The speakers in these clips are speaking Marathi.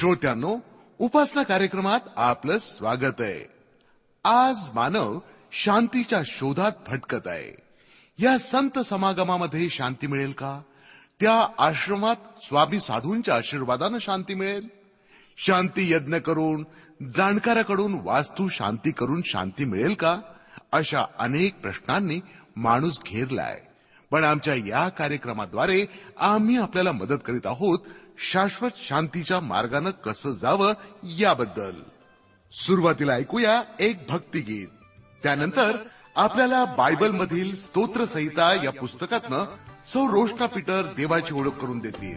श्रोत्यांनो उपासना कार्यक्रमात आपलं स्वागत आहे. आज मानव शांतीच्या शोधात भटकत आहे. या संत समागमामध्ये शांती मिळेल का? त्या आश्रमात स्वामी साधूंच्या आशीर्वादानं शांती मिळेल? शांती यज्ञ करून जाणकाराकडून वास्तू शांती करून शांती मिळेल का? अशा अनेक प्रश्नांनी माणूस घेरलाय. पण आमच्या या कार्यक्रमाद्वारे आम्ही आपल्याला मदत करीत आहोत शाश्वत शांतीच्या मार्गानं कसं जावं याबद्दल. सुरुवातीला ऐकूया एक भक्तिगीत. त्यानंतर आपल्याला बायबलमधील स्तोत्रसंहिता या पुस्तकातनं सौ रोष्टा पीटर देवाची ओळख करून देतील.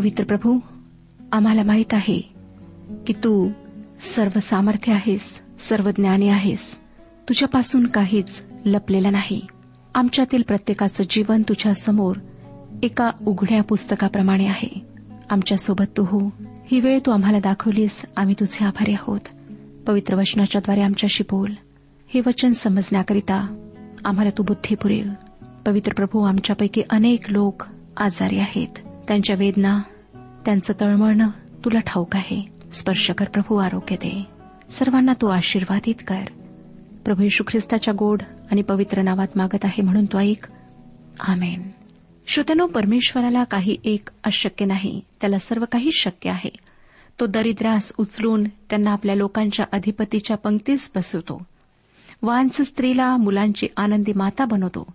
पवित्र प्रभू आम्हाला माहीत आहे की तू सर्व सामर्थ्य आहेस सर्व ज्ञानी आहेस. तुझ्यापासून काहीच लपलेलं नाही. आमच्यातील प्रत्येकाचं जीवन तुझ्या समोर एका उघड्या पुस्तकाप्रमाणे आहे. आमच्यासोबत तू हो. ही वेळ तू आम्हाला दाखवलीस आम्ही तुझे आभारी आहोत. पवित्र वचनाच्याद्वारे आमच्याशी बोल. हे वचन समजण्याकरिता आम्हाला तू बुद्धी पुरेल. पवित्र प्रभू आमच्यापैकी अनेक लोक आजारी आहेत. त्यांच्या वेदना त्यांचं तळमळणं तुला ठाऊक आहे. स्पर्श कर प्रभू आरोग्य दे. सर्वांना तू आशीर्वादित कर. प्रभू यशू ख्रिस्ताच्या गोड आणि पवित्र नावात मागत आहे म्हणून तो ऐक. आमेन. श्रोत्यानो परमेश्वराला काही एक अशक्य नाही. त्याला सर्व काही शक्य आहे. तो दरिद्रास उचलून त्यांना आपल्या लोकांच्या अधिपतीच्या पंक्तीस बसवतो. वांस स्त्रीला मुलांची आनंदी माता बनवतो.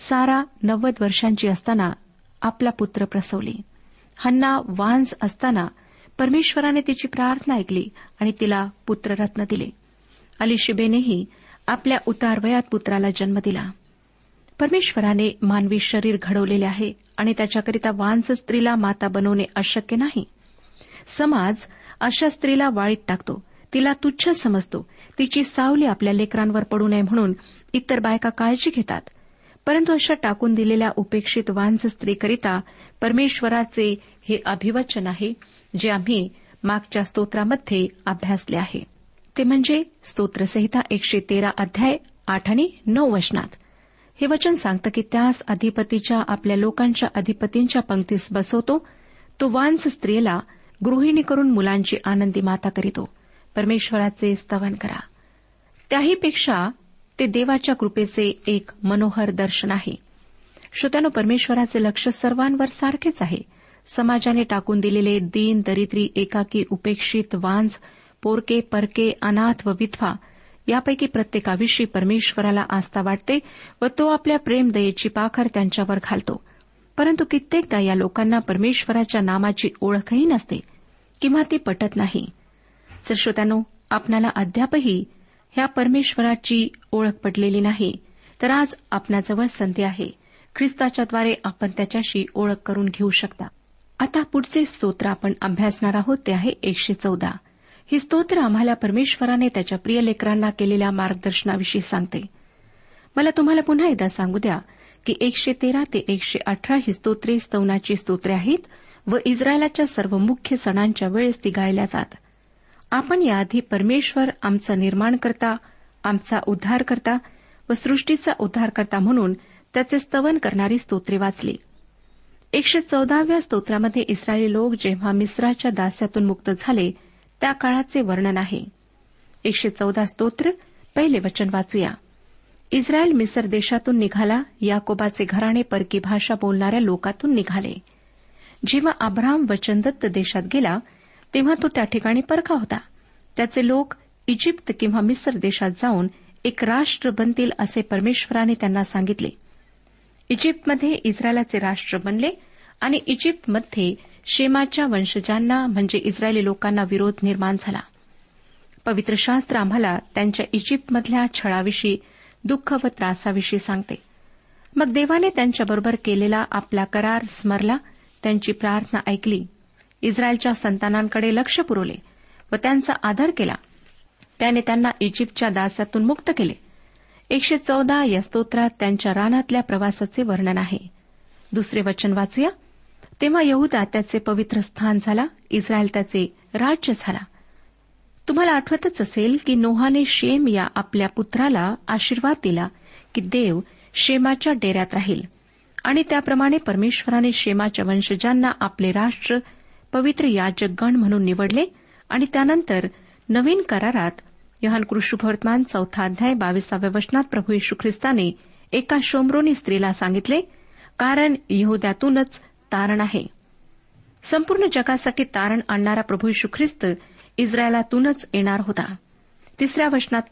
सारा नव्वद वर्षांची असताना आपला पुत्र प्रसवली. हन्ना वांस असताना परमेश्वराने तिची प्रार्थना ऐकली आणि तिला पुत्ररत्न दिले. अलिशिबेनेही आपल्या उतारवयात पुत्राला जन्म दिला. परमेश्वराने मानवी शरीर घडवलेले आहे आणि त्याच्याकरिता वांस स्त्रीला माता बनवणे अशक्य नाही. समाज अशा स्त्रीला वाळीत टाकतो. तिला तुच्छ समजतो. तिची सावली आपल्या लेकरांवर पडू नये म्हणून इतर बायका काळजी घेतात. परंतु अशा टाकून दिलेल्या उपेक्षित वांझ स्त्रीकरिता परमेश्वराचे हे अभिवचन आहे जे आम्ही मागच्या स्तोत्रामध्ये अभ्यासले आहे. ते म्हणजे स्तोत्रसंहिता एकशे तेरा अध्याय आठ आणि नऊ वचनात. हे वचन सांगतं की त्यास अधिपतीच्या आपल्या लोकांच्या अधिपतींच्या पंक्तीस बसवतो. तो वांस स्त्रियेला गृहिणी करून मुलांची आनंदी माता करीतो. परमेश्वराचे स्तवन करा. त्याहीपेक्षा ते देवाच्या कृपेचे एक मनोहर दर्शन आहे. श्रोत्यानो परमेश्वराचे लक्ष सर्वांवर सारखेच आहे. समाजाने टाकून दिलेले दीन दरिद्री एकाकी उपेक्षित वांज पोरके परके अनाथ व विधवा यापैकी प्रत्येकाविषयी परमेश्वराला आस्था वाटते व तो आपल्या प्रेमदयेची पाखर त्यांच्यावर घालतो. परंतु कित्येकदा या लोकांना परमेश्वराच्या नामाची ओळखही नसते किंवा ती पटत नाही. जर श्रोत्यानो आपणाला अद्यापही ह्या परमेश्वराची ओळख पडलेली नाही तर आज आपणाजवळ संधी आहे. ख्रिस्ताच्याद्वारे आपण त्याच्याशी ओळख करून घेऊ शकता. आता पुढचे स्तोत्र आपण अभ्यासणार आहोत ते आहे एकशे चौदा. ही स्तोत्र आम्हाला परमेश्वराने त्याच्या प्रिय लेकरांना केलेल्या मार्गदर्शनाविषयी सांगते. मला तुम्हाला पुन्हा एकदा सांगू द्या की एकशे तेरा ते एकशे अठरा ही स्तोत्रे स्तवनाची स्तोत्रे आहेत व इस्रायलाच्या सर्व मुख्य सणांच्या वेळेस ती गायल्या जात. आपण याआधी परमेश्वर आमचा निर्माणकर्ता आमचा उद्धारकर्ता व सृष्टीचा उद्धारकर्ता म्हणून त्याचे स्तवन करणारी स्तोत्रे वाचली. एकशे चौदाव्या स्तोत्रामध्ये इस्रायली लोक जेव्हा मिस्राच्या दास्यातून मुक्त झाले त्या काळाचे वर्णन आहे. एकशे चौदा स्तोत्र पहिले वचन वाचूया. इस्रायल मिसर देशातून निघाला याकोबाचे घराणे परकी भाषा बोलणाऱ्या लोकातून निघाले. जेव्हा अब्राम वचनदत्त देशात गेला तेव्हा तो त्या ठिकाणी परका होता. त्याचे लोक इजिप्त किंवा मिस्र देशात जाऊन एक राष्ट्र बनतील असे परमेश्वराने त्यांना सांगितले. इजिप्तमध्ये इस्रायलाचे राष्ट्र बनले आणि इजिप्तमध्ये शेमाच्या वंशजांना म्हणजे इस्रायली लोकांना विरोध निर्माण झाला. पवित्र शास्त्र आम्हाला त्यांच्या इजिप्तमधल्या छळाविषयी दुःख व त्रासाविषयी सांगते. मग देवाने त्यांच्याबरोबर केलेला आपला करार स्मरला त्यांची प्रार्थना ऐकली. इस्रायलच्या संतानांकडे लक्ष पुरवले व त्यांचा आदर केला. त्याने त्यांना इजिप्तच्या दास्यातून मुक्त केले. एकशे चौदा या स्तोत्रात त्यांच्या रानातल्या प्रवासाचे वर्णन आहे. दुसरे वचन वाचूया. तेव्हा यहुदा त्याचे पवित्र स्थान झाला इस्रायल त्याचे राज्य झाला. तुम्हाला आठवतच असेल की नोहाने शेम या आपल्या पुत्राला आशीर्वाद दिला की देव शेमाच्या डेऱ्यात राहील. आणि त्याप्रमाणे परमेश्वराने शेमाच्या वंशजांना आपले राष्ट्र पवित्र याजकगण म्हणून निवडले आणि त्यानंतर नवीन करारात यहान कृष्णवर्तमान चौथा अध्याय बावीसाव्या वचनात प्रभू यशू ख्रिस्ताने एका शोमरोनी स्त्रीला सांगितले कारण यहुद्यातूनच तारण आहे. संपूर्ण जगासाठी तारण आणणारा प्रभू यशू ख्रिस्त इस्रायलातूनच येणार होता. तिसऱ्या वचनात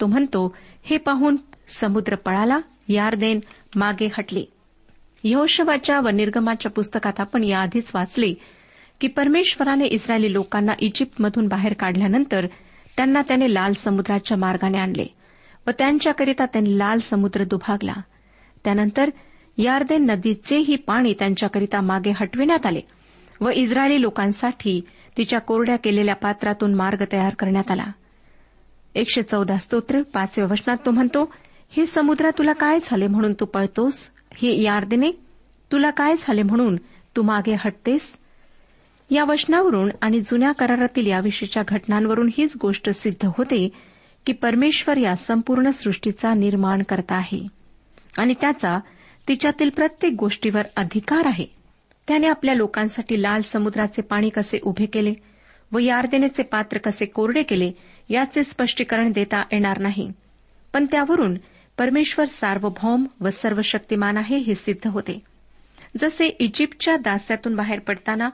तो म्हणतो हे पाहून समुद्र पळाला यारदेन मागे हटले. यहोशवाच्या व निर्गमाच्या पुस्तकात आपण याआधीच वाचले की परमेश्वराने इस्रायली लोकांना इजिप्तमधून बाहेर काढल्यानंतर त्यांना त्याने लाल समुद्राच्या मार्गाने आणले व त्यांच्याकरिता त्यांनी लाल समुद्र दुभागला. त्यानंतर यार्देन नदीचेही पाणी त्यांच्याकरिता मागे हटविण्यात आले व इस्रायली लोकांसाठी तिच्या कोरड्या केलेल्या पात्रातून मार्ग तयार करण्यात आला. एकशे चौदा स्तोत्र पाचव्या वचनात तो म्हणतो हे समुद्र तुला काय झाले म्हणून तू पळतोस? हे यार्देने तुला काय झाले म्हणून तू मागे हटतेस? या वचनावरून आणि जुन्या करारातील याविषयीच्या घटनांवरून हीच गोष्ट सिद्ध होते की परमेश्वर या संपूर्ण सृष्टीचा निर्माण करता आहे. आणि त्याचा तिच्यातील प्रत्येक गोष्टीवर अधिकार आहे. त्याने आपल्या लोकांसाठी लाल समुद्राचे पाणी कसे उभे केले व यार्देनेचे पात्र कसे कोरडे केले याचे स्पष्टीकरण देता येणार नाही. पण त्यावरून परमेश्वर सार्वभौम व सर्वशक्तिमान आहे हे सिद्ध होते. जसे इजिप्तच्या दास्यातून बाहेर पडताना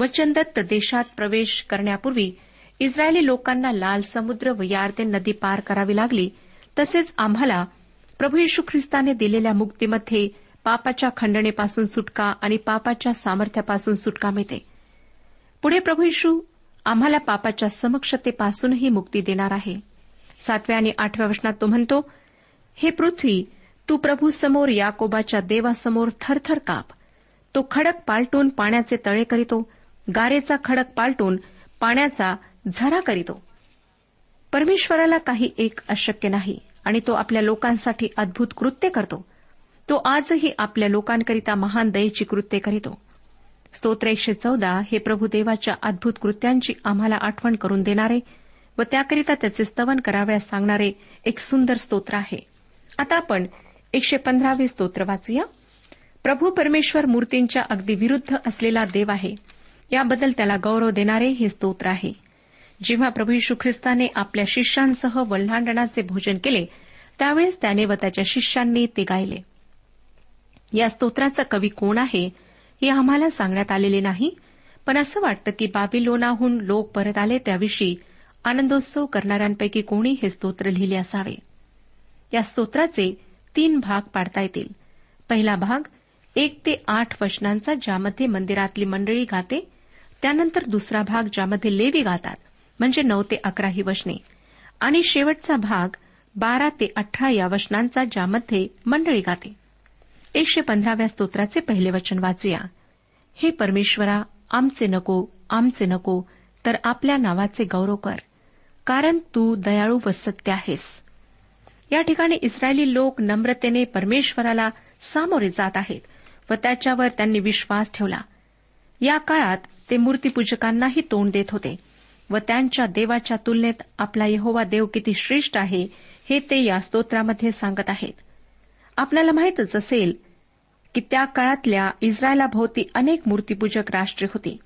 वचनदत्त देशात प्रवेश करण्यापूर्वी इस्रायली लोकांना लाल समुद्र व यार्देन नदी पार करावी लागली. तसेच आम्हाला प्रभू यशू ख्रिस्ताने दिलेल्या मुक्तीमध्ये पापाच्या खंडणेपासून सुटका आणि पापाच्या सामर्थ्यापासून सुटका मिळते. पुढे प्रभू यशू आम्हाला पापाच्या समक्षतेपासूनही मुक्ती देणार आहे. सातव्या आणि आठव्या वचनात तो म्हणतो हे पृथ्वी तू प्रभू समोर याकोबाच्या देवासमोर थरथर काप. तो खडक पालटून पाण्याचे तळे करीतो. गारेचा खडक पालटून पाण्याचा झरा करीतो. परमेश्वराला काही एक अशक्य नाही आणि तो आपल्या लोकांसाठी अद्भुत कृत्य करतो. तो आजही आपल्या लोकांकरिता महान दयेची कृत्य करीतो. स्तोत्र एकशे चौदा हे प्रभू देवाच्या अद्भुत कृत्यांची आम्हाला आठवण करून देणारे व त्याकरिता त्याचे स्तवन कराव्यास सांगणारे एक सुंदर स्तोत्र आहे. आता आपण एकशे पंधरावे स्तोत्र वाचूया. प्रभू परमेश्वर मूर्तींच्या अगदी विरुद्ध असलेला देव आहे. याबद्दल त्याला गौरव देणारे हे स्तोत्र आहे. जेव्हा प्रभू यशू ख्रिस्ताने आपल्या शिष्यांसह वल्हांडणाचे भोजन केले त्यावेळेस त्याने व त्याच्या शिष्यांनी ते गायले. या स्तोत्राचा कवी कोण आहे हे आम्हाला सांगण्यात आलेले नाही पण असं वाटतं की बाबिलोनाहून लोक परत आले त्याविषयी आनंदोत्सव करणाऱ्यांपैकी कोणी हे स्तोत्र लिहिले असावे. या स्तोत्राचे तीन भाग पाडता येतील. पहिला भाग एक ते आठ वचनांचा ज्यामध्ये मंदिरातली मंडळी गाते त्यानंतर दुसरा भाग ज्यामध्ये लेवी गातात म्हणजे नऊ ते अकरा ही वचने आणि शेवटचा भाग बारा ते अठरा या वचनांचा ज्यामध्ये मंडळी गाते. एकशे पंधराव्या स्तोत्राचे पहिले वचन वाचूया. हे परमेश्वरा आमचे नको आमचे नको तर आपल्या नावाचे गौरव कर कारण तू दयाळू व सत्य आहेस. या ठिकाणी इस्रायली लोक नम्रतेने परमेश्वराला सामोरे जात आहेत व त्याच्यावर त्यांनी विश्वास ठेवला. या काळात ते मूर्तीपूजकांनाही तोंड देत होते व त्यांच्या देवाच्या तुलनेत आपला यहोवा देव किती श्रेष्ठ आहे हे ते या स्तोत्रामध्ये सांगत आहेत. आपल्याला माहीतच असेल की त्या काळातल्या इस्रायलाभोवती अनेक मूर्तीपूजक राष्ट्रे होती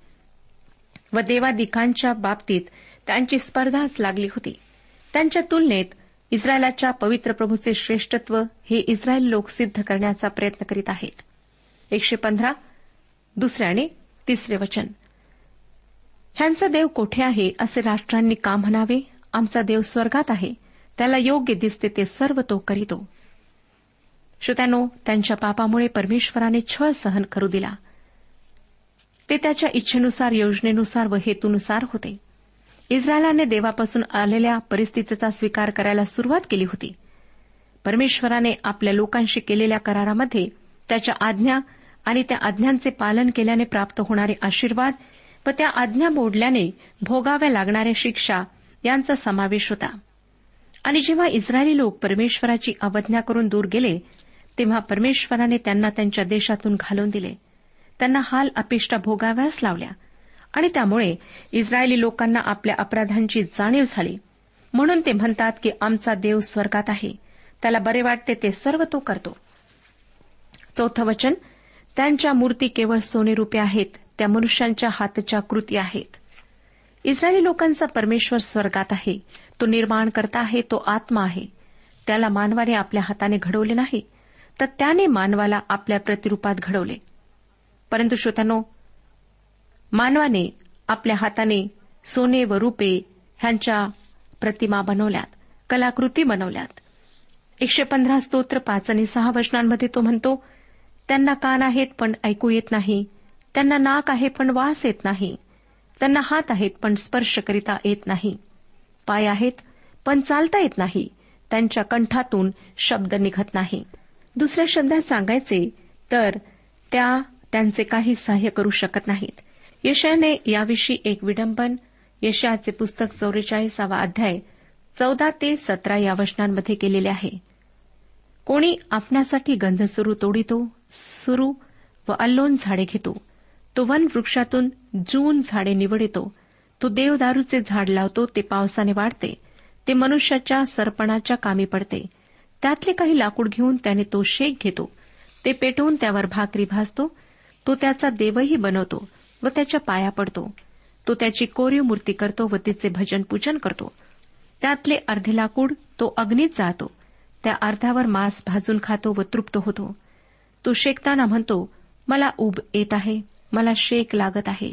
व देवादिकांच्या बाबतीत त्यांची स्पर्धाच लागली होती. त्यांच्या तुलनेत इस्रायलाच्या पवित्र प्रभूचे श्रेष्ठत्व हे इस्रायल लोक सिद्ध करण्याचा प्रयत्न करीत आहेत. एकशे पंधरा दुसऱ्याने तिसरे वचन. ह्यांचा देव कोठे आहे असे राष्ट्रांनी का म्हणावे? आमचा देव स्वर्गात आहे. त्याला योग्य दिसते ते सर्व तो करीतो. श्रोत्यानो त्यांच्या पापामुळे परमेश्वराने छळ सहन करू दिला. ते त्याच्या इच्छेनुसार योजनेनुसार व हेतूनुसार होते. इस्रायलाने देवापासून आलेल्या परिस्थितीचा स्वीकार करायला सुरुवात केली होती. परमेश्वराने आपल्या लोकांशी केलेल्या करारामध्ये त्याच्या आज्ञा आणि त्या आज्ञांचे पालन केल्याने प्राप्त होणारे आशीर्वाद व त्या आज्ञा मोडल्याने भोगाव्या लागणाऱ्या शिक्षा यांचा समावेश होता. आणि जेव्हा इस्रायली लोक परमेश्वराची अवज्ञा करून दूर गेले तेव्हा परमेश्वराने त्यांना त्यांच्या देशातून घालून दिले. त्यांना हाल अपेष्टा भोगाव्यास लावल्या. आणि त्यामुळे इस्रायली लोकांना आपल्या अपराधांची जाणीव झाली. म्हणून ते म्हणतात की आमचा देव स्वर्गात आहे. त्याला बरे वाटते ते सर्व तो करतो. चौथं वचन त्यांच्या मूर्ती केवळ सोने रुपे आहेत त्या मनुष्यांच्या हातच्या कृती आहेत. इस्रायली लोकांचा परमेश्वर स्वर्गात आहे. तो निर्माण करता आहे तो आत्मा आहे. त्याला मानवाने आपल्या हाताने घडवले नाही तर त्याने मानवाला आपल्या प्रतिरूपात घडवले. परंतु श्रोत्यानो मानवाने आपल्या हाताने सोने व रुपे ह्यांच्या प्रतिमा बनवल्यात कलाकृती बनवल्यात. एकशे पंधरा स्तोत्र पाच आणि सहा वचनांमध्ये तो म्हणतो त्यांना कान आहेत पण ऐकू येत नाही. त्यांना नाक आहे पण वास येत नाही. त्यांना हात आहेत पण स्पर्श करिता येत नाही. पाय आहेत पण चालता येत नाही. त्यांच्या कंठातून शब्द निघत नाही. दुसऱ्या शब्दात सांगायचे तर त्या त्यांचे काही सहाय्य करू शकत नाहीत. यशाने याविषयी एक विडंबन यशाचे पुस्तक चौवेचाळीसावा अध्याय चौदा ते सतरा या वचनांमध्ये केलेले आहे. कोणी आपणासाठी गंध सुरू तोडितो सुरू व अल्लोन झाडे घेतो. तो वन वृक्षातून जून झाडे निवडितो. तो देवदारूचे झाड लावतो ते पावसाने वाढते. ते मनुष्याच्या सरपणाच्या कामी पडते. त्यातले काही लाकूड घेऊन त्याने तो शेक घेतो. ते पेटवून त्यावर भाकरी भाजतो. तो त्याचा देवही बनवतो व त्याच्या पाया पडतो. तो त्याची कोरीव मूर्ती करतो व तिचे भजन पूजन करतो. त्यातले अर्धे लाकूड तो अग्नीत जाळतो. त्या अर्ध्यावर मांस भाजून खातो व तृप्त होतो. तो शेकताना म्हणतो मला उब येत आहे. मला शेक लागत आहे.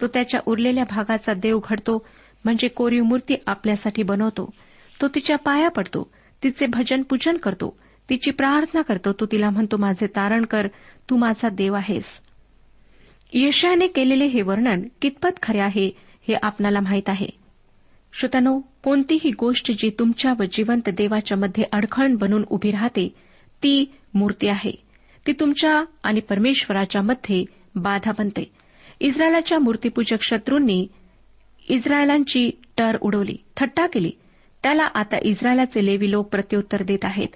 तो त्याच्या उरलेल्या भागाचा देव घडतो म्हणजे कोरीव मूर्ती आपल्यासाठी बनवतो. तो तिच्या पाया पडतो तिचे भजन पूजन करतो तिची प्रार्थना करतो तो तिला म्हणतो माझे तारण कर तू माझा देव आहेस. यशाने केलेले हे वर्णन कितपत खरे आहे हे आपणाला माहीत आहे. श्रोतानो कोणतीही गोष्ट जी तुमच्या व जिवंत देवाच्या मध्ये अडखळण बनून उभी राहते ती मूर्ती आहे. ती तुमच्या आणि परमेश्वराच्या मध्ये बाधा बनते इस्रायलाच्या मूर्तीपूजक शत्रूंनी इस्रायलांची टर उडवली थट्टा केली. त्याला आता इस्रायलाचे लेवी लोक प्रत्युत्तर देत आहेत.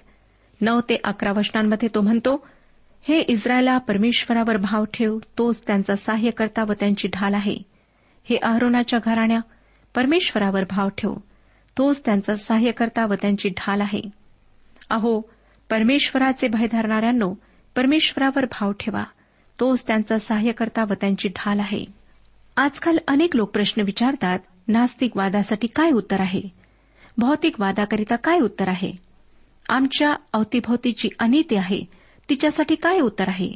नऊ ते अकरा वचनांमध्ये तो म्हणतो हे इस्रायला परमेश्वरावर भाव ठेव तोच त्यांचा सहाय्यकर्ता व त्यांची ढाल आहे. हे अहरोनाच्या घराण्या परमेश्वरावर भाव ठेव तोच त्यांचा सहाय्यकर्ता व त्यांची ढाल आहे. अहो परमेश्वराचे भय धरणाऱ्यांनो परमेश्वरावर भाव ठेवा. तोच त्यांचा सहाय्यकर्ता व त्यांची ढाल आहे. आजकाल अनेक लोक प्रश्न विचारतात नास्तिक वादासाठी काय उत्तर आहे? भौतिक वादाकरिता काय उत्तर आहे? आमच्या अवतीभोवतीची अनिती आहे तिच्यासाठी काय उत्तर आहे?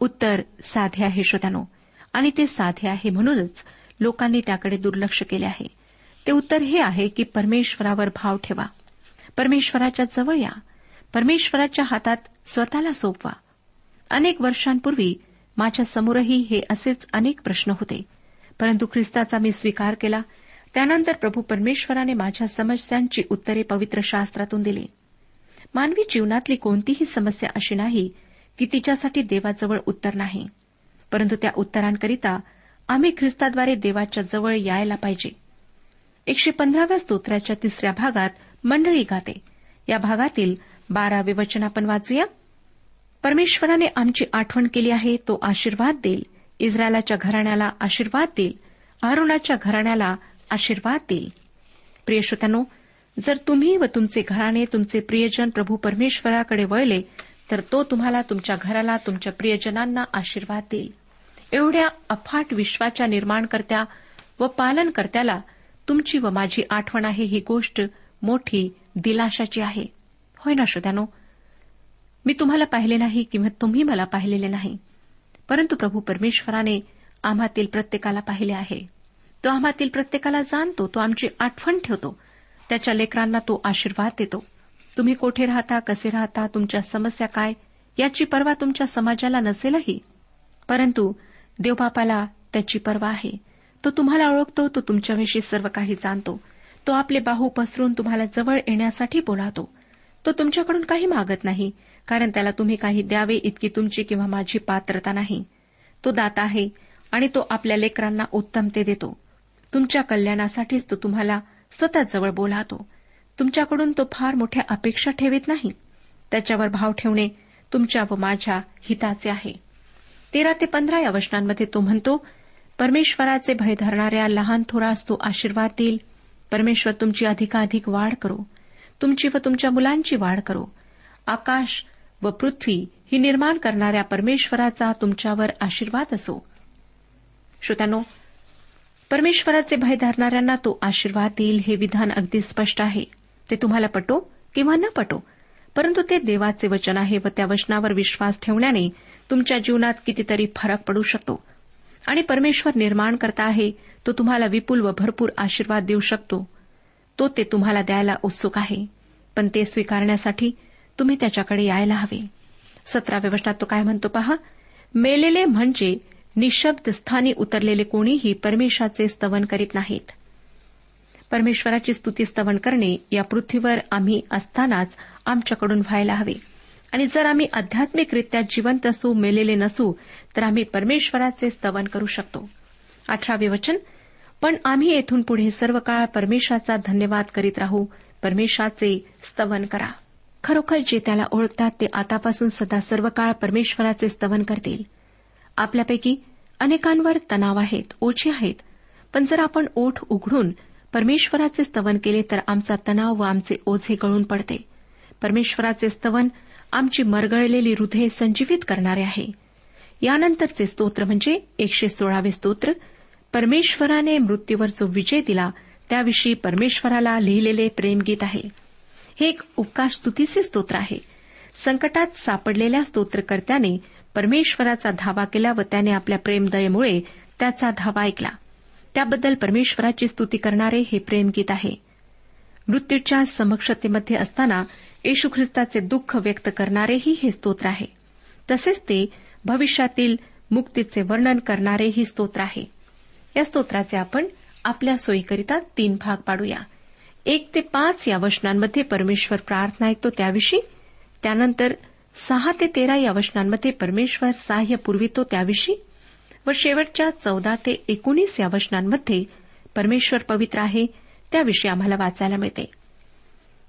उत्तर साधे आहे श्रोत्यानो. आणि ते साधे आहे म्हणूनच लोकांनी त्याकडे दुर्लक्ष केले आहे. ते उत्तर हे आहे की परमेश्वरावर भाव ठेवा. परमेश्वराच्या जवळ या. परमेश्वराच्या हातात स्वतःला सोपवा. अनेक वर्षांपूर्वी माझ्या समोरही हे असेच अनेक प्रश्न होते. परंतु ख्रिस्ताचा मी स्वीकार केला. त्यानंतर प्रभू परमेश्वराने माझ्या समस्यांची उत्तरे पवित्र शास्त्रातून दिली. मानवी जीवनातली कोणतीही समस्या अशी नाही की तिच्यासाठी देवाजवळ उत्तर नाही. परंतु त्या उत्तरांकरिता आम्ही ख्रिस्ताद्वारे देवाच्या जवळ यायला पाहिजे. एकशे पंधराव्या स्तोत्राच्या तिसऱ्या भागात मंडळी गाते. या भागातील बारावे वचन आपण वाचूया. परमेश्वराने आमची आठवण केली आहे तो आशीर्वाद देईल. इस्रायलाच्या घराण्याला आशीर्वाद देईल. अरुणाच्या घराण्याला आशीर्वाद देईल. प्रियश्रोत्यानो जर तुम्ही व तुमचे घराणे तुमचे प्रियजन प्रभू परमेश्वराकडे वळले तर तो तुम्हाला तुमच्या घराला तुमच्या प्रियजनांना आशीर्वाद देईल. एवढ्या अफाट विश्वाच्या निर्माणकर्त्या व पालनकर्त्याला तुमची व माझी आठवण आहे ही गोष्ट मोठी दिलाशाची आहे. होय ना श्रोत्यानो? मी तुम्हाला पाहिले नाही किंवा तुम्ही मला पाहिलेले नाही. परंतु प्रभू परमेश्वराने आम्हातील प्रत्येकाला पाहिले आहे. तो आम्हातील प्रत्येकाला जाणतो तो आमची आठवण ठेवतो. त्याच्या लेकरांना तो आशीर्वाद देतो. तुम्ही कोठे राहता कसे राहता तुमच्या समस्या काय याची पर्वा तुमच्या समाजाला नसेलही. परंतु देवबापाला त्याची पर्वा आहे. तो तुम्हाला ओळखतो तो तुमच्याविषयी सर्व काही जाणतो. तो आपले बाहू पसरून तुम्हाला जवळ येण्यासाठी बोलावतो. तो तुमच्याकडून काही मागत नाही. कारण त्याला तुम्ही काही द्यावे इतकी तुमची किंवा माझी पात्रता नाही. तो दाता आहे आणि तो आपल्या लेकरांना उत्तम ते देतो. तुमच्या कल्याणासाठीच तो तुम्हाला स्वतः जवळ बोलावतो तुमच्याकडून तो फार मोठ्या अपेक्षा ठेवित नाही. त्याच्यावर भाव ठेवणे तुमच्या व माझ्या हिताचे आहे. तेरा ते पंधरा या वचनांमध्ये तो म्हणतो परमेश्वराचे भय धरणाऱ्या लहान थोरास तो आशीर्वाद देईल. परमेश्वर तुमची अधिकाधिक वाढ करो. तुमची व तुमच्या मुलांची वाढ करो. आकाश व पृथ्वी ही निर्माण करणाऱ्या परमेश्वराचा तुमच्यावर आशीर्वाद असो. श्रोत्यानो परमेश्वराचे भय धरणाऱ्यांना तो आशीर्वाद देईल हे विधान अगदी स्पष्ट आहे. ते तुम्हाला पटो किंवा न पटो परंतु ते देवाचे वचन आहे व त्या वचनावर विश्वास ठेवण्याने तुमच्या जीवनात कितीतरी फरक पडू शकतो. आणि परमेश्वर निर्माण करता आहे तो तुम्हाला विपुल व भरपूर आशीर्वाद देऊ शकतो. तो ते तुम्हाला द्यायला उत्सुक आहे. पण ते स्वीकारण्यासाठी तुम्ही त्याच्याकडे यायला हवे. सतराव्या वचनात तो काय म्हणतो पहा? मेलेले म्हणजे निशब्द स्थानी उतरलेले कोणीही परमेश्वराचे स्तवन करीत नाहीत. परमेश्वराची स्तुती स्तवन करणे या पृथ्वीवर आम्ही असतानाच आमच्याकडून व्हायला हवे. आणि जर आम्ही आध्यात्मिकरित्या जिवंत असू मेलेले नसू तर आम्ही परमेश्वराचे स्तवन करू शकतो. अठरावे वचन पण आम्ही येथून पुढे सर्व काळ परमेश्वराचा धन्यवाद करीत राहू. परमेश्वराचे स्तवन करा. खरोखर जे त्याला ओळखतात ते आतापासून सदा सर्व काळ परमेश्वराचे स्तवन करतील. आपल्यापैकी अनेकांवर तणाव आहेत ओझे आहेत. पण जर आपण ओठ उघडून परमेश्वराचे स्तवन केले तर आमचा तणाव व आमचे ओझे गळून पडते. परमेश्वराचे स्तवन आमची मरगळलेली हृदये संजीवित करणारे आहे. यानंतरचे स्तोत्र म्हणजे एकशे सोळावे स्तोत्र. परमेश्वराने मृत्यूवर जो विजय दिला त्याविषयी परमेश्वराला लिहिलेले प्रेमगीत आहे. हे एक उपकार स्तुतीचे स्तोत्र आहे. संकटात सापडलेल्या स्तोत्रकर्त्याने परमेश्वराचा धावा केला व त्याने आपल्या प्रेमदयेमुळे त्याचा धावा ऐकला. त्याबद्दल परमेश्वराची स्तुती करणारे हे प्रेमगीत आहे. मृत्यूच्या समक्षतेमध्ये असताना येशू ख्रिस्ताचे दुःख व्यक्त करणारेही हे स्तोत्र आहे. तसेच ते भविष्यातील मुक्तीचे वर्णन करणारेही स्तोत्र आहे. या स्तोत्राचे आपण आपल्या सोयीकरिता तीन भाग पाडूया. एक ते पाच या वचनांमध्ये परमेश्वर प्रार्थना ऐकतो त्याविषयी. त्यानंतर सहा ते तेरा या वचनांमध्ये परमेश्वर सहाय्य पुरवितो त्याविषयी. व शेवटच्या चौदा ते एकोणीस या वचनांमध्ये परमेश्वर पवित्र आहे त्याविषयी आम्हाला वाचायला मिळते.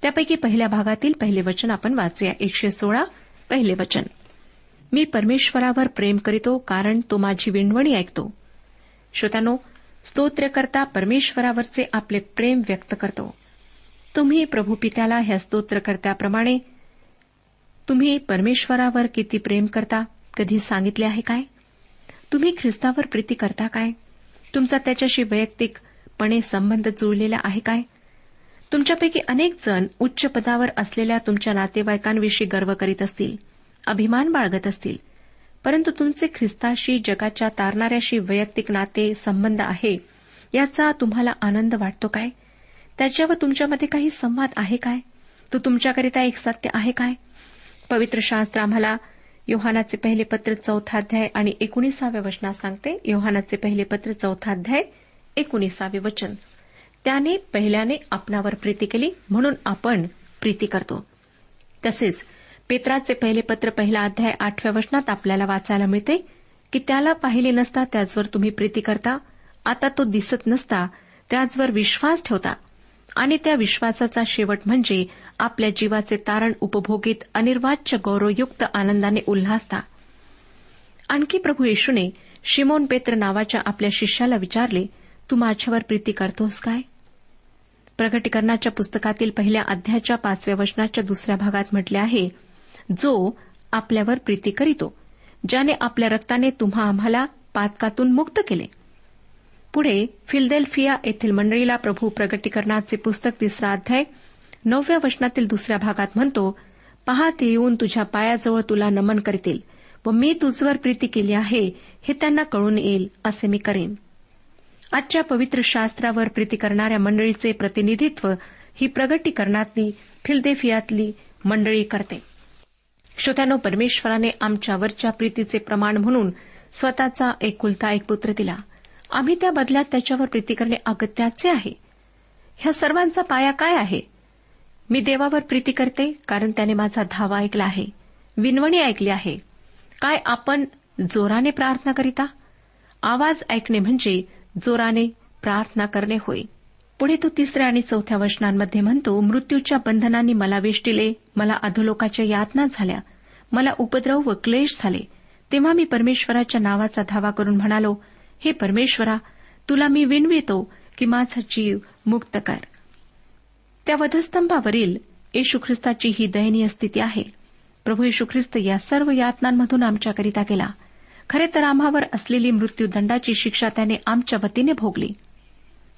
त्यापैकी पहिल्या भागातील पहिले वचन आपण वाचूया. एकशे सोळा पहिले वचन. मी परमेश्वरावर प्रेम करीतो कारण तो माझी विणवणी ऐकतो. श्रोत्यानो स्तोत्रकर्ता परमेश्वरावरचे आपले प्रेम व्यक्त करतो. तुम्ही प्रभू पित्याला ह्या स्तोत्रकर्त्याप्रमाणे तुम्ही परमेश्वरावर किती प्रेम करता कधी सांगितले आहे काय? तुम्ही ख्रिस्तावर प्रीती करता काय? तुमचा त्याच्याशी वैयक्तिकपणे संबंध जुळलेला आहे काय? तुमच्यापैकी अनेक जण उच्च पदावर असलेल्या तुमच्या नातेवाईकांविषयी गर्व करीत असतील अभिमान बाळगत असतील परंतु तुमचे ख्रिस्ताशी जगाच्या तारणाऱ्याशी वैयक्तिक नाते संबंध आहे याचा तुम्हाला आनंद वाटतो काय? त्याच्यावर तुमच्यामध्ये काही संवाद आहे काय? तो तुमच्याकरिता एक सत्य आहे काय? पवित्र शास्त्र आम्हाला योहानाचे पहिले पत्र चौथा अध्याय आणि एकोणीसाव्या वचनात सांगते. योहानाचे पहिले पत्र चौथा अध्याय एकोणीसावे वचन. त्याने पहिल्याने आपणावर प्रीती केली म्हणून आपण प्रीती करतो. तसेच पेत्राचे पहिले पत्र पहिला अध्याय आठव्या वचनात आपल्याला वाचायला मिळते की त्याला पाहिले नसता त्याचवर तुम्ही प्रीती करता. आता तो दिसत नसता त्याचवर विश्वास ठेवता. आणि त्या विश्वासाचा शेवट म्हणजे आपल्या जीवाचे तारण उपभोगीत अनिर्वाच्य गौरवयुक्त आनंदाने उल्हासता. आणखी प्रभू येशूने शिमोन पेत्र नावाच्या आपल्या शिष्याला विचारले तू माझ्यावर प्रीती करतोस काय? प्रगटीकरणाच्या पुस्तकातील पहिल्या अध्यायाच्या पाचव्या वचनाच्या दुसऱ्या भागात म्हटले आहे जो आपल्यावर प्रीती करीतो ज्याने आपल्या रक्ताने तुम्हा आम्हाला पातकातून मुक्त केले. पुढे फिल्डेल्फिया येथील मंडळीला प्रभू प्रगटीकरणाचे पुस्तक तिसरा अध्याय नवव्या वचनातील दुसऱ्या भागात म्हणतो पहा ते येऊन तुझ्या पायाजवळ तुला नमन करतील व मी तुझवर प्रीती केली आहे हे त्यांना कळून येईल असे मी करेन. आजच्या पवित्र शास्त्रावर प्रीती करणाऱ्या मंडळीचे प्रतिनिधित्व ही प्रगटीकरणातली फिल्देफियातली मंडळी करते. श्रोत्यानो परमेश्वराने आमच्यावरच्या प्रीतीचे प्रमाण म्हणून स्वतःचा एकुलता एक पुत्र दिला. आम्ही त्या बदल्यात त्याच्यावर प्रीती करणे अगत्याचे आहे. ह्या सर्वांचा पाया काय आहे? मी देवावर प्रीती करते कारण त्याने माझा धावा ऐकला आहे. विनवणी ऐकली आहे. काय आपण जोराने प्रार्थना करीता? आवाज ऐकणे म्हणजे जोराने प्रार्थना करणे होय. पुढे तो तिसऱ्या आणि चौथ्या वचनांमध्ये म्हणतो मृत्यूच्या बंधनांनी मला वेष्टिले मला अधोलोकाच्या यातना झाल्या मला उपद्रव व क्लेश झाले. तेव्हा मी परमेश्वराच्या नावाचा धावा करून म्हणालो हे परमेश्वरा तुला मी विनवितो की माझा जीव मुक्त कर. त्या वधस्तंभावरील येशू ख्रिस्ताची ही दयनीय स्थिती आहे. प्रभू येशू ख्रिस्त या सर्व यातनांमधून आमच्याकरिता गेला. खरे तर आम्हावर असलेली मृत्यूदंडाची शिक्षा त्याने आमच्या वतीने भोगली.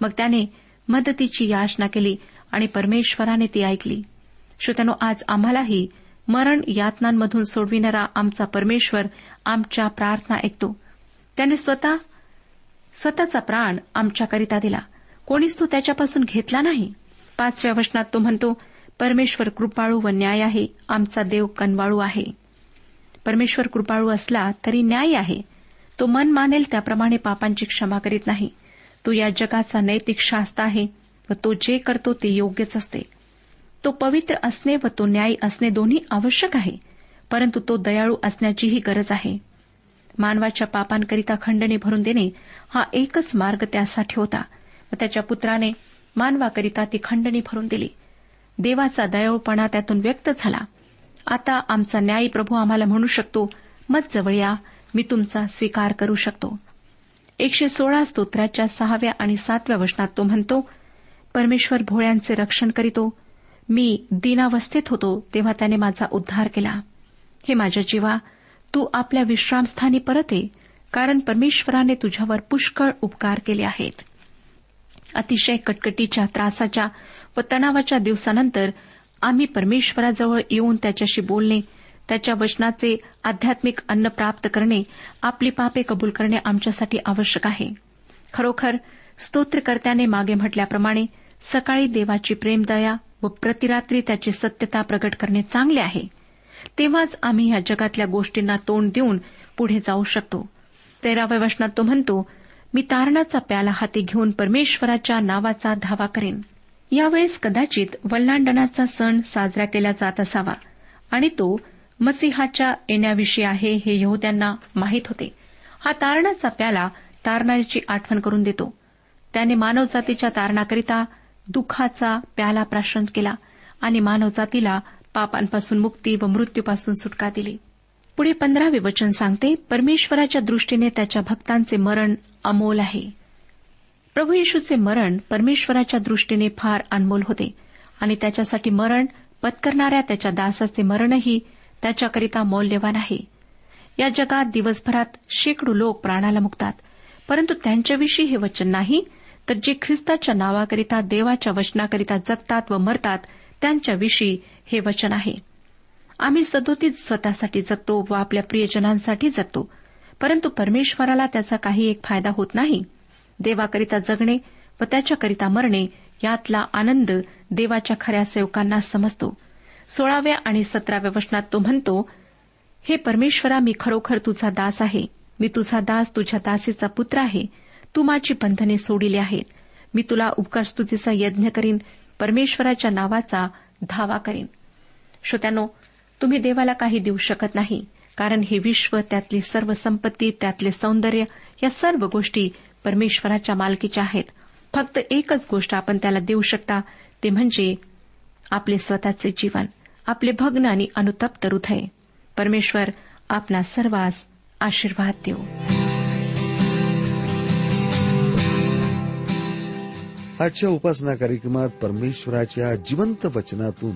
मग त्याने मदतीची याचना केली आणि परमेश्वराने ती ऐकली. श्रोत्यानो आज आम्हालाही मरण यातनांमधून सोडविणारा आमचा परमेश्वर आमच्या प्रार्थना ऐकतो. त्याने स्वतः स्वतःचा प्राण आमच्याकरिता दिला. कोणीच तो त्याच्यापासून घेतला नाही. पाचव्या वचनात तो म्हणतो परमेश्वर कृपाळू व न्याय आहे आमचा देव कनवाळू आहे. परमेश्वर कृपाळू असला तरी न्याय आहे. तो मन मानेल त्याप्रमाणे पापांची क्षमा करीत नाही. तो या जगाचा नैतिक शास्त्र आहे व तो जे करतो ते योग्यच असते. तो पवित्र असणे व तो न्यायी असणे दोन्ही आवश्यक आहे परंतु तो दयाळू असण्याचीही गरज आहे. मानवाच्या पापांकरिता खंडणी भरून देणे हा एकच मार्ग त्यासाठी होता. व त्याच्या पुत्राने मानवाकरिता ती खंडणी भरून दिली. देवाचा दयाळूपणा त्यातून व्यक्त झाला. आता आमचा न्यायी प्रभू आम्हाला म्हणू शकतो मत जवळ या मी तुमचा स्वीकार करू शकतो. एकशे सोळा स्तोत्राच्या सहाव्या आणि सातव्या वचनात तो म्हणतो परमेश्वर भोळ्यांचे रक्षण करीतो. मी दिनावस्थेत होतो तेव्हा त्याने माझा उद्धार केला. हे माझ्या जीवा तू आपल्या विश्रामस्थानी परत ये कारण परमेश्वराने तुझ्यावर पुष्कळ उपकार केले आहेत. अतिशय कटकटीच्या त्रासाच्या व तणावाच्या दिवसानंतर आम्ही परमेश्वराजवळ येऊन त्याच्याशी बोलणे त्याच्या वचनाचे आध्यात्मिक अन्न प्राप्त करणे आपली पापे कबूल करणे आमच्यासाठी आवश्यक आहे. खरोखर स्तोत्रकर्त्याने मागे म्हटल्याप्रमाणे सकाळी देवाची प्रेमदया व प्रतिरात्री त्याची सत्यता प्रकट करणे चांगले आहे. तेव्हाच आम्ही या जगातल्या गोष्टींना तोंड देऊन पुढे जाऊ शकतो. तेराव्या वचनात तो म्हणतो मी तारणाचा प्याला हाती घेऊन परमेश्वराच्या नावाचा धावा करेन. यावेळेस कदाचित वल्लांडनाचा सण साजरा केला जात असावा आणि तो मसिहाच्या येण्याविषयी आहे हे यहद्यांना माहीत होते. हा तारणाचा प्याला तारणारीची आठवण करून देतो. त्याने मानवजातीच्या तारणाकरिता दुःखाचा प्याला प्राशन केला आणि मानवजातीला पापांपासून मुक्ती व मृत्यूपासून सुटका दिली. पुढे पंधरावे वचन सांगते परमेश्वराच्या दृष्टीने त्याच्या भक्तांचे मरण अमोल आहे. प्रभू येशूचे मरण परमेश्वराच्या दृष्टीने फार अनमोल होते आणि त्याच्यासाठी मरण पत्करणाऱ्या त्याच्या दासाचे मरणही त्याच्याकरिता मौल्यवान आहे. या जगात दिवसभरात शेकडो लोक प्राणाला मुकतात परंतु त्यांच्याविषयी हे वचन नाही तर जे ख्रिस्ताच्या नावाकरिता देवाच्या वचनाकरिता जगतात व मरतात त्यांच्याविषयी हे वचन आहे. आम्ही सदोतीत स्वतःसाठी जगतो व आपल्या प्रियजनांसाठी जगतो. परंतु परमेश्वराला त्याचा काही एक फायदा होत नाही. देवाकरिता जगणे व त्याच्याकरिता मरणे यातला आनंद देवाच्या खऱ्या सेवकांना समजतो. सोळाव्या आणि सतराव्या वचनात तो म्हणतो हे परमेश्वरा मी खरोखर तुझा दास आहे. मी तुझा दास तुझ्या दासीचा पुत्र आहे. तू माझी बंधने सोडिली आहेत. मी तुला उपकारस्तुतीचा यज्ञ करीन. परमेश्वराच्या नावाचा धावा करीन. श्रोत्यानो तुम्ही देवाला काही देऊ शकत नाही कारण हे विश्व त्यातली सर्व संपत्ती त्यातले सौंदर्य या सर्व गोष्टी परमेश्वराच्या मालकीच्या आहेत. फक्त एकच गोष्ट आपण त्याला देऊ शकता ते म्हणजे आपले स्वतःचे जीवन आपले भग्न आणि अनुतप्त हृदय. परमेश्वर आपला सर्वांस आशीर्वाद देऊ. आजच्या उपासना कार्यक्रमात परमेश्वराच्या जिवंत वचनातून